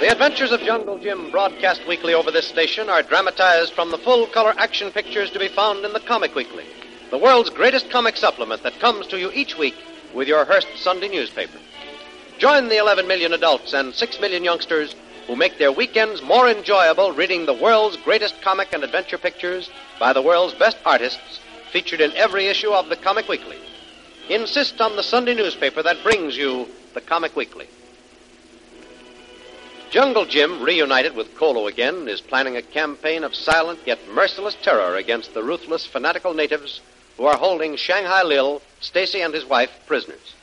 The Adventures of Jungle Jim, broadcast weekly over this station, are dramatized from the full color action pictures to be found in the Comic Weekly, the world's greatest comic supplement that comes to you each week with your Hearst Sunday newspaper. Join the 11 million adults and 6 million youngsters who make their weekends more enjoyable reading the world's greatest comic and adventure pictures by the world's best artists featured in every issue of the Comic Weekly. Insist on the Sunday newspaper that brings you the Comic Weekly. Jungle Jim, reunited with Kolo again, is planning a campaign of silent yet merciless terror against the ruthless, fanatical natives who are holding Shanghai Lil, Stacy, and his wife prisoners.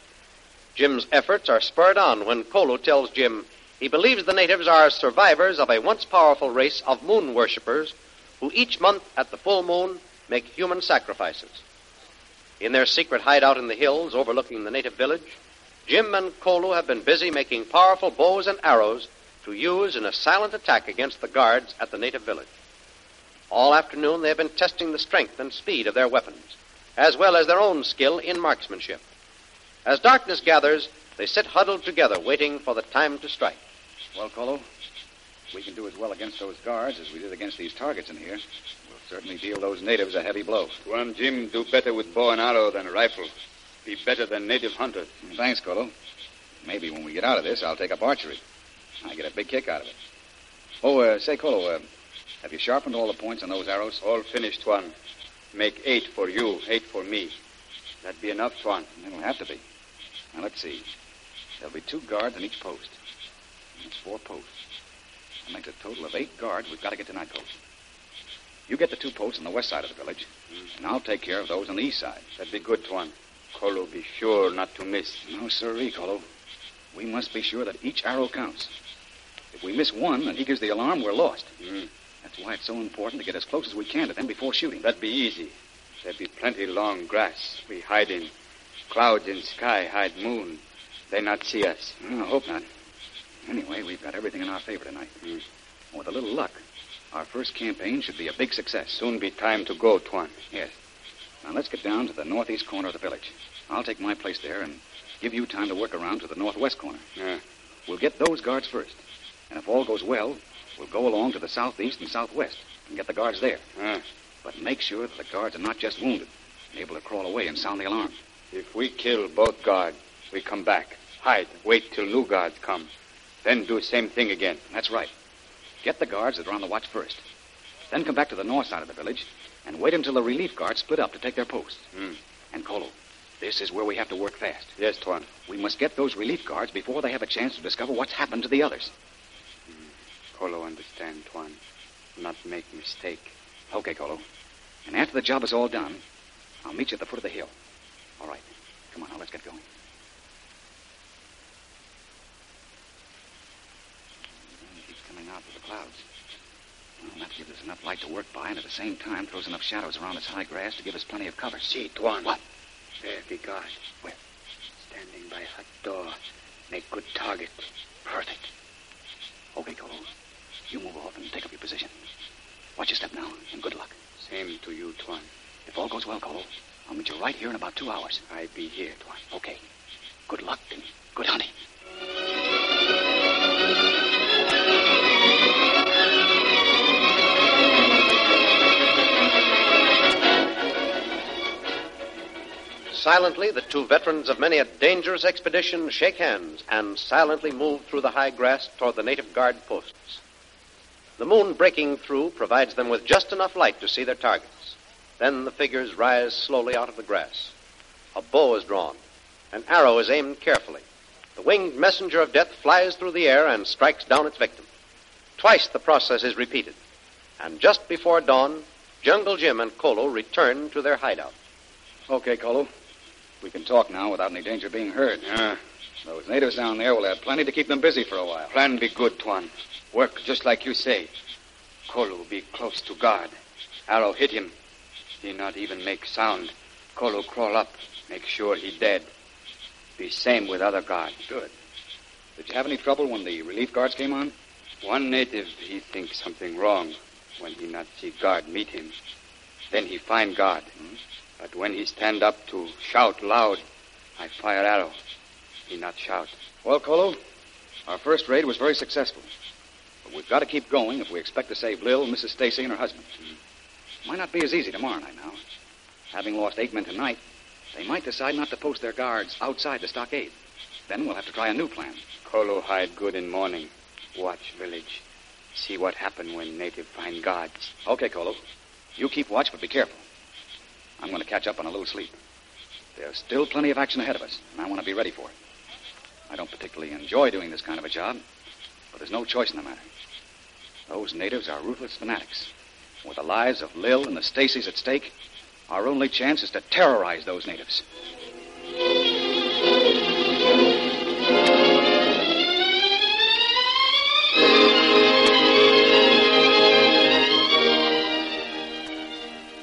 Jim's efforts are spurred on when Kolo tells Jim he believes the natives are survivors of a once powerful race of moon worshippers who each month at the full moon make human sacrifices. In their secret hideout in the hills overlooking the native village, Jim and Kolo have been busy making powerful bows and arrows to use in a silent attack against the guards at the native village. All afternoon they have been testing the strength and speed of their weapons, as well as their own skill in marksmanship. As darkness gathers, they sit huddled together, waiting for the time to strike. Well, Kolo, we can do as well against those guards as we did against these targets in here. We'll certainly deal those natives a heavy blow. Tuan Jim do better with bow and arrow than rifle. Be better than native hunter. Thanks, Kolo. Maybe when we get out of this, I'll take up archery. I get a big kick out of it. Oh, uh, say, Kolo, uh, have you sharpened all the points on those arrows? All finished, Tuan. Make eight for you, eight for me. That'd be enough, Tuan. It'll have to be. Now, let's see. There'll be two guards on each post. That's four posts. That makes a total of eight guards we've got to get to Nightcoast. You get the two posts on the west side of the village, and I'll take care of those on the east side. That'd be good, Tuan. Kolo be sure not to miss. No, sirree, Kolo. We must be sure that each arrow counts. If we miss one and he gives the alarm, we're lost. Mm. That's why it's so important to get as close as we can to them before shooting. That'd be easy. There'd be plenty long grass. We hide in. Clouds in sky hide moon. They not see us. I hope not. Anyway, we've got everything in our favor tonight. Mm. With a little luck, our first campaign should be a big success. Soon be time to go, Tuan. Yes. Now let's get down to the northeast corner of the village. I'll take my place there and give you time to work around to the northwest corner. Yeah. We'll get those guards first. And if all goes well, we'll go along to the southeast and southwest and get the guards there. Ah. But make sure that the guards are not just wounded, able to crawl away and sound the alarm. If we kill both guards, we come back. Hide. Wait till new guards come. Then do the same thing again. That's right. Get the guards that are on the watch first. Then come back to the north side of the village and wait until the relief guards split up to take their posts. Hmm. And Kolo, this is where we have to work fast. Yes, Tuan. We must get those relief guards before they have a chance to discover what's happened to the others. Kolo understand, Tuan. Not make mistake. Okay, Kolo. And after the job is all done, I'll meet you at the foot of the hill. All right. Come on, now let's get going. It keeps coming out of the clouds. Well, that gives us enough light to work by, and at the same time throws enough shadows around this high grass to give us plenty of cover. See, Tuan. What? There be guard. Where? Standing by hut door. Make good target. Perfect. Okay, Colo. You move off and take up your position. Watch your step now, and good luck. Same to you, Tuan. If all goes well, Cole, I'll meet you right here in about two hours. I'll be here, Tuan. Okay. Good luck and good hunting. Silently, the two veterans of many a dangerous expedition shake hands and silently move through the high grass toward the native guard posts. The moon breaking through provides them with just enough light to see their targets. Then the figures rise slowly out of the grass. A bow is drawn. An arrow is aimed carefully. The winged messenger of death flies through the air and strikes down its victim. Twice the process is repeated. And just before dawn, Jungle Jim and Kolo return to their hideout. Okay, Kolo. We can talk now without any danger of being heard. Yeah. Those natives down there will have plenty to keep them busy for a while. Plan be good, Tuan. Work just like you say. Kolo be close to guard. Arrow hit him. He not even make sound. Kolo crawl up, make sure he dead. Be same with other guard. Good. Did you have any trouble when the relief guards came on? One native, he think something wrong when he not see guard meet him. Then he find guard. Hmm? But when he stand up to shout loud, I fire arrow. He not shout. Well, Kolo, our first raid was very successful. But we've got to keep going if we expect to save Lil, Mrs. Stacy, and her husband. Might not be as easy tomorrow night now. Having lost eight men tonight, they might decide not to post their guards outside the stockade. Then we'll have to try a new plan. Kolo hide good in morning. Watch village. See what happen when native find guards. Okay, Kolo. You keep watch, but be careful. I'm going to catch up on a little sleep. There's still plenty of action ahead of us, and I want to be ready for it. I don't particularly enjoy doing this kind of a job, but there's no choice in the matter. Those natives are ruthless fanatics. With the lives of Lil and the Stacys at stake, our only chance is to terrorize those natives.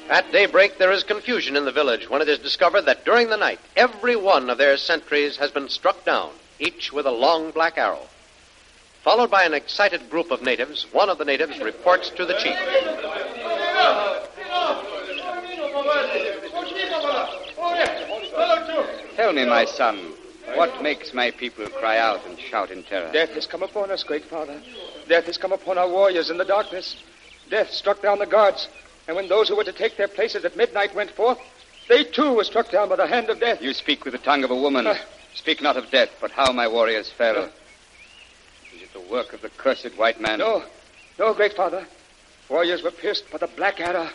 At daybreak, there is confusion in the village when it is discovered that during the night, every one of their sentries has been struck down, each with a long black arrow. Followed by an excited group of natives, one of the natives reports to the chief. Tell me, my son, what makes my people cry out and shout in terror? Death has come upon us, great father. Death has come upon our warriors in the darkness. Death struck down the guards. And when those who were to take their places at midnight went forth, they too were struck down by the hand of death. You speak with the tongue of a woman. Uh. speak not of death, but how my warriors fell. Is it the work of the cursed white man? No, no, great father. Warriors were pierced by the black arrow.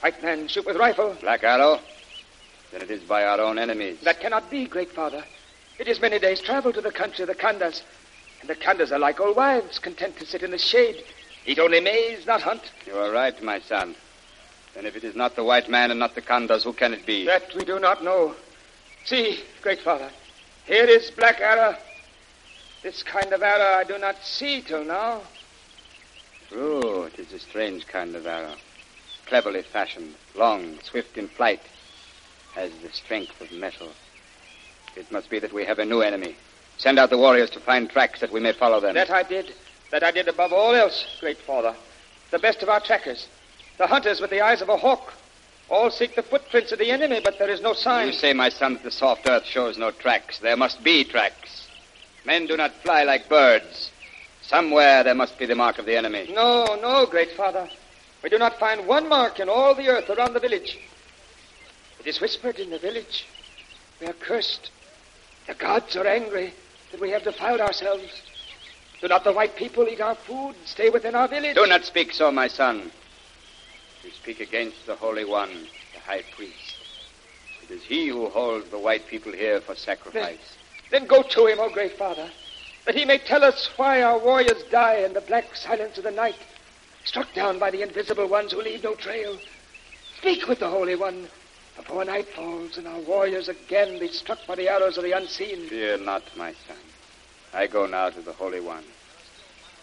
White man shoot with rifle. Black arrow? Then it is by our own enemies. That cannot be, great father. It is many days' travel to the country of the Kandas. And the Kandas are like old wives, content to sit in the shade, eat only maize, not hunt. You are right, my son. Then if it is not the white man and not the Kandas, who can it be? That we do not know. See, great father, here is black arrow. This kind of arrow I do not see till now. True, it is a strange kind of arrow. Cleverly fashioned, long, swift in flight, has the strength of metal. It must be that we have a new enemy. Send out the warriors to find tracks that we may follow them. That I did. That I did above all else, great father. The best of our trackers. The hunters with the eyes of a hawk. All seek the footprints of the enemy, but there is no sign. You say, my son, that the soft earth shows no tracks. There must be tracks. Men do not fly like birds. Somewhere there must be the mark of the enemy. No, no, great father. We do not find one mark in all the earth around the village. It is whispered in the village. We are cursed. The gods are angry that we have defiled ourselves. Do not the white people eat our food, and stay within our village? Do not speak so, my son. You speak against the Holy One, the High Priest. It is he who holds the white people here for sacrifice. Then go to him, O great father, that he may tell us why our warriors die in the black silence of the night, struck down by the invisible ones who leave no trail. Speak with the Holy One before night falls and our warriors again be struck by the arrows of the unseen. Fear not, my son. I go now to the Holy One.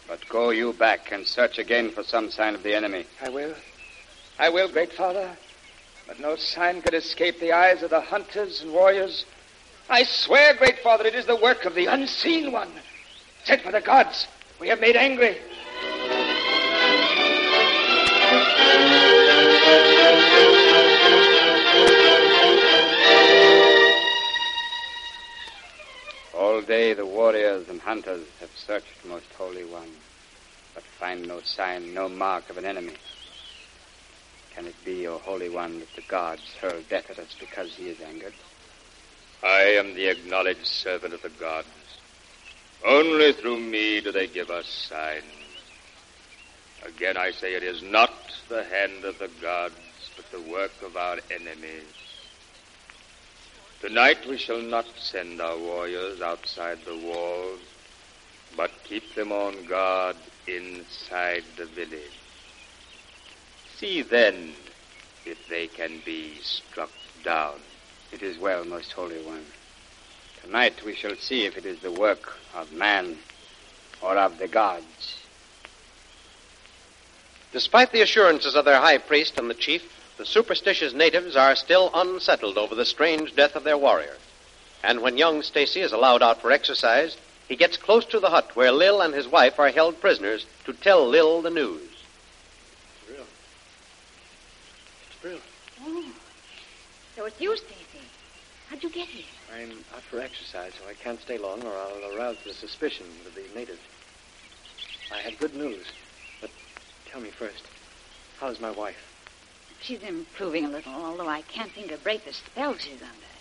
But go you back and search again for some sign of the enemy. I will. I will, great father. But no sign could escape the eyes of the hunters and warriors. I swear, great father, it is the work of the unseen one. Sent for the gods. We have made angry. All day the warriors and hunters have searched, Most Holy One, but find no sign, no mark of an enemy. Can it be, O Holy One, that the gods hurl death at us because he is angered? I am the acknowledged servant of the gods. Only through me do they give us signs. Again I say it is not the hand of the gods, but the work of our enemies. Tonight we shall not send our warriors outside the walls, but keep them on guard inside the village. See then if they can be struck down. It is well, Most Holy One. Tonight we shall see if it is the work of man or of the gods. Despite the assurances of their high priest and the chief, the superstitious natives are still unsettled over the strange death of their warrior. And when young Stacy is allowed out for exercise, he gets close to the hut where Lil and his wife are held prisoners to tell Lil the news. Real. It's real. Oh. So it's you, Stacy. How'd you get here? I'm out for exercise, so I can't stay long or I'll arouse the suspicion of the natives. I have good news. But tell me first, how's my wife? She's improving a little, although I can't seem to break the spell she's under.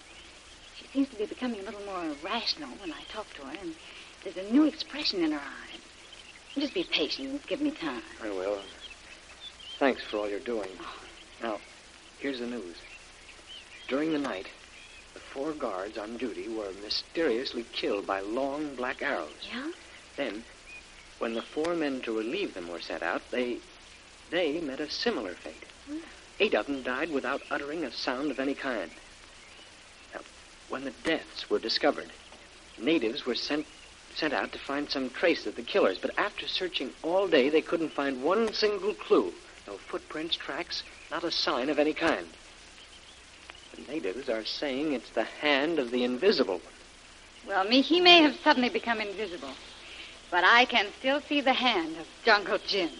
She seems to be becoming a little more rational when I talk to her, and there's a new expression in her eyes. Just be patient and give me time. I will. Thanks for all you're doing. Oh. Now, here's the news. During the night, the four guards on duty were mysteriously killed by long black arrows. Yeah? Then, when the four men to relieve them were sent out, they they met a similar fate. Hmm. Eight of them died without uttering a sound of any kind. Now, when the deaths were discovered, natives were sent sent out to find some trace of the killers, but after searching all day, they couldn't find one single clue. No footprints, tracks, not a sign of any kind. The natives are saying it's the hand of the invisible. one. Well, me, he may have suddenly become invisible, but I can still see the hand of Jungle Jim.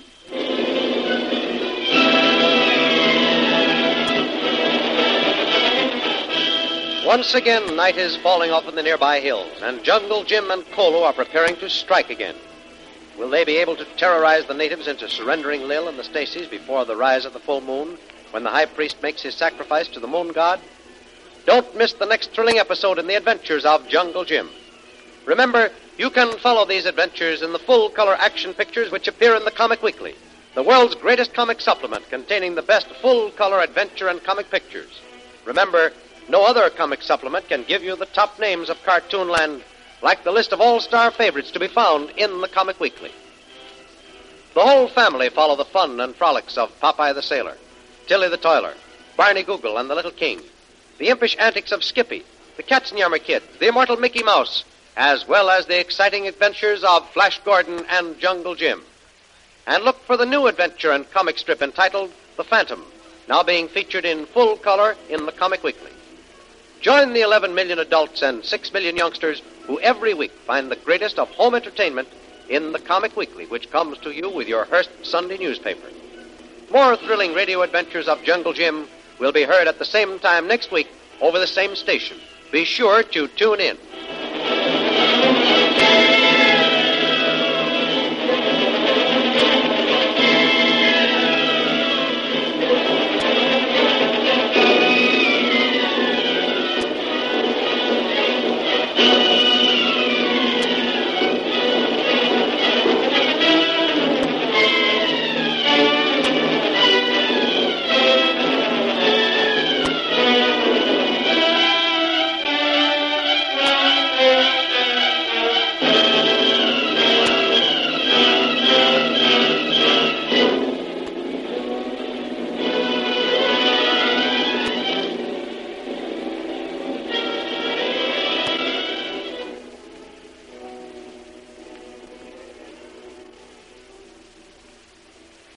Once again, night is falling off in the nearby hills, and Jungle Jim and Kolo are preparing to strike again. Will they be able to terrorize the natives into surrendering Lil and the Stacys before the rise of the full moon, when the high priest makes his sacrifice to the moon god? Don't miss the next thrilling episode in the adventures of Jungle Jim. Remember, you can follow these adventures in the full color action pictures which appear in the Comic Weekly, the world's greatest comic supplement containing the best full color adventure and comic pictures. Remember, no other comic supplement can give you the top names of Cartoonland, like the list of all star favorites to be found in the Comic Weekly. The whole family follow the fun and frolics of Popeye the Sailor, Tillie the Toiler, Barney Google and the Little King, the impish antics of Skippy, the Katzenjammer Kid, the immortal Mickey Mouse, as well as the exciting adventures of Flash Gordon and Jungle Jim. And look for the new adventure and comic strip entitled The Phantom, now being featured in full color in the Comic Weekly. Join the 11 million adults and 6 million youngsters who every week find the greatest of home entertainment in the Comic Weekly, which comes to you with your Hearst Sunday newspaper. More thrilling radio adventures of Jungle Jim will be heard at the same time next week over the same station. Be sure to tune in.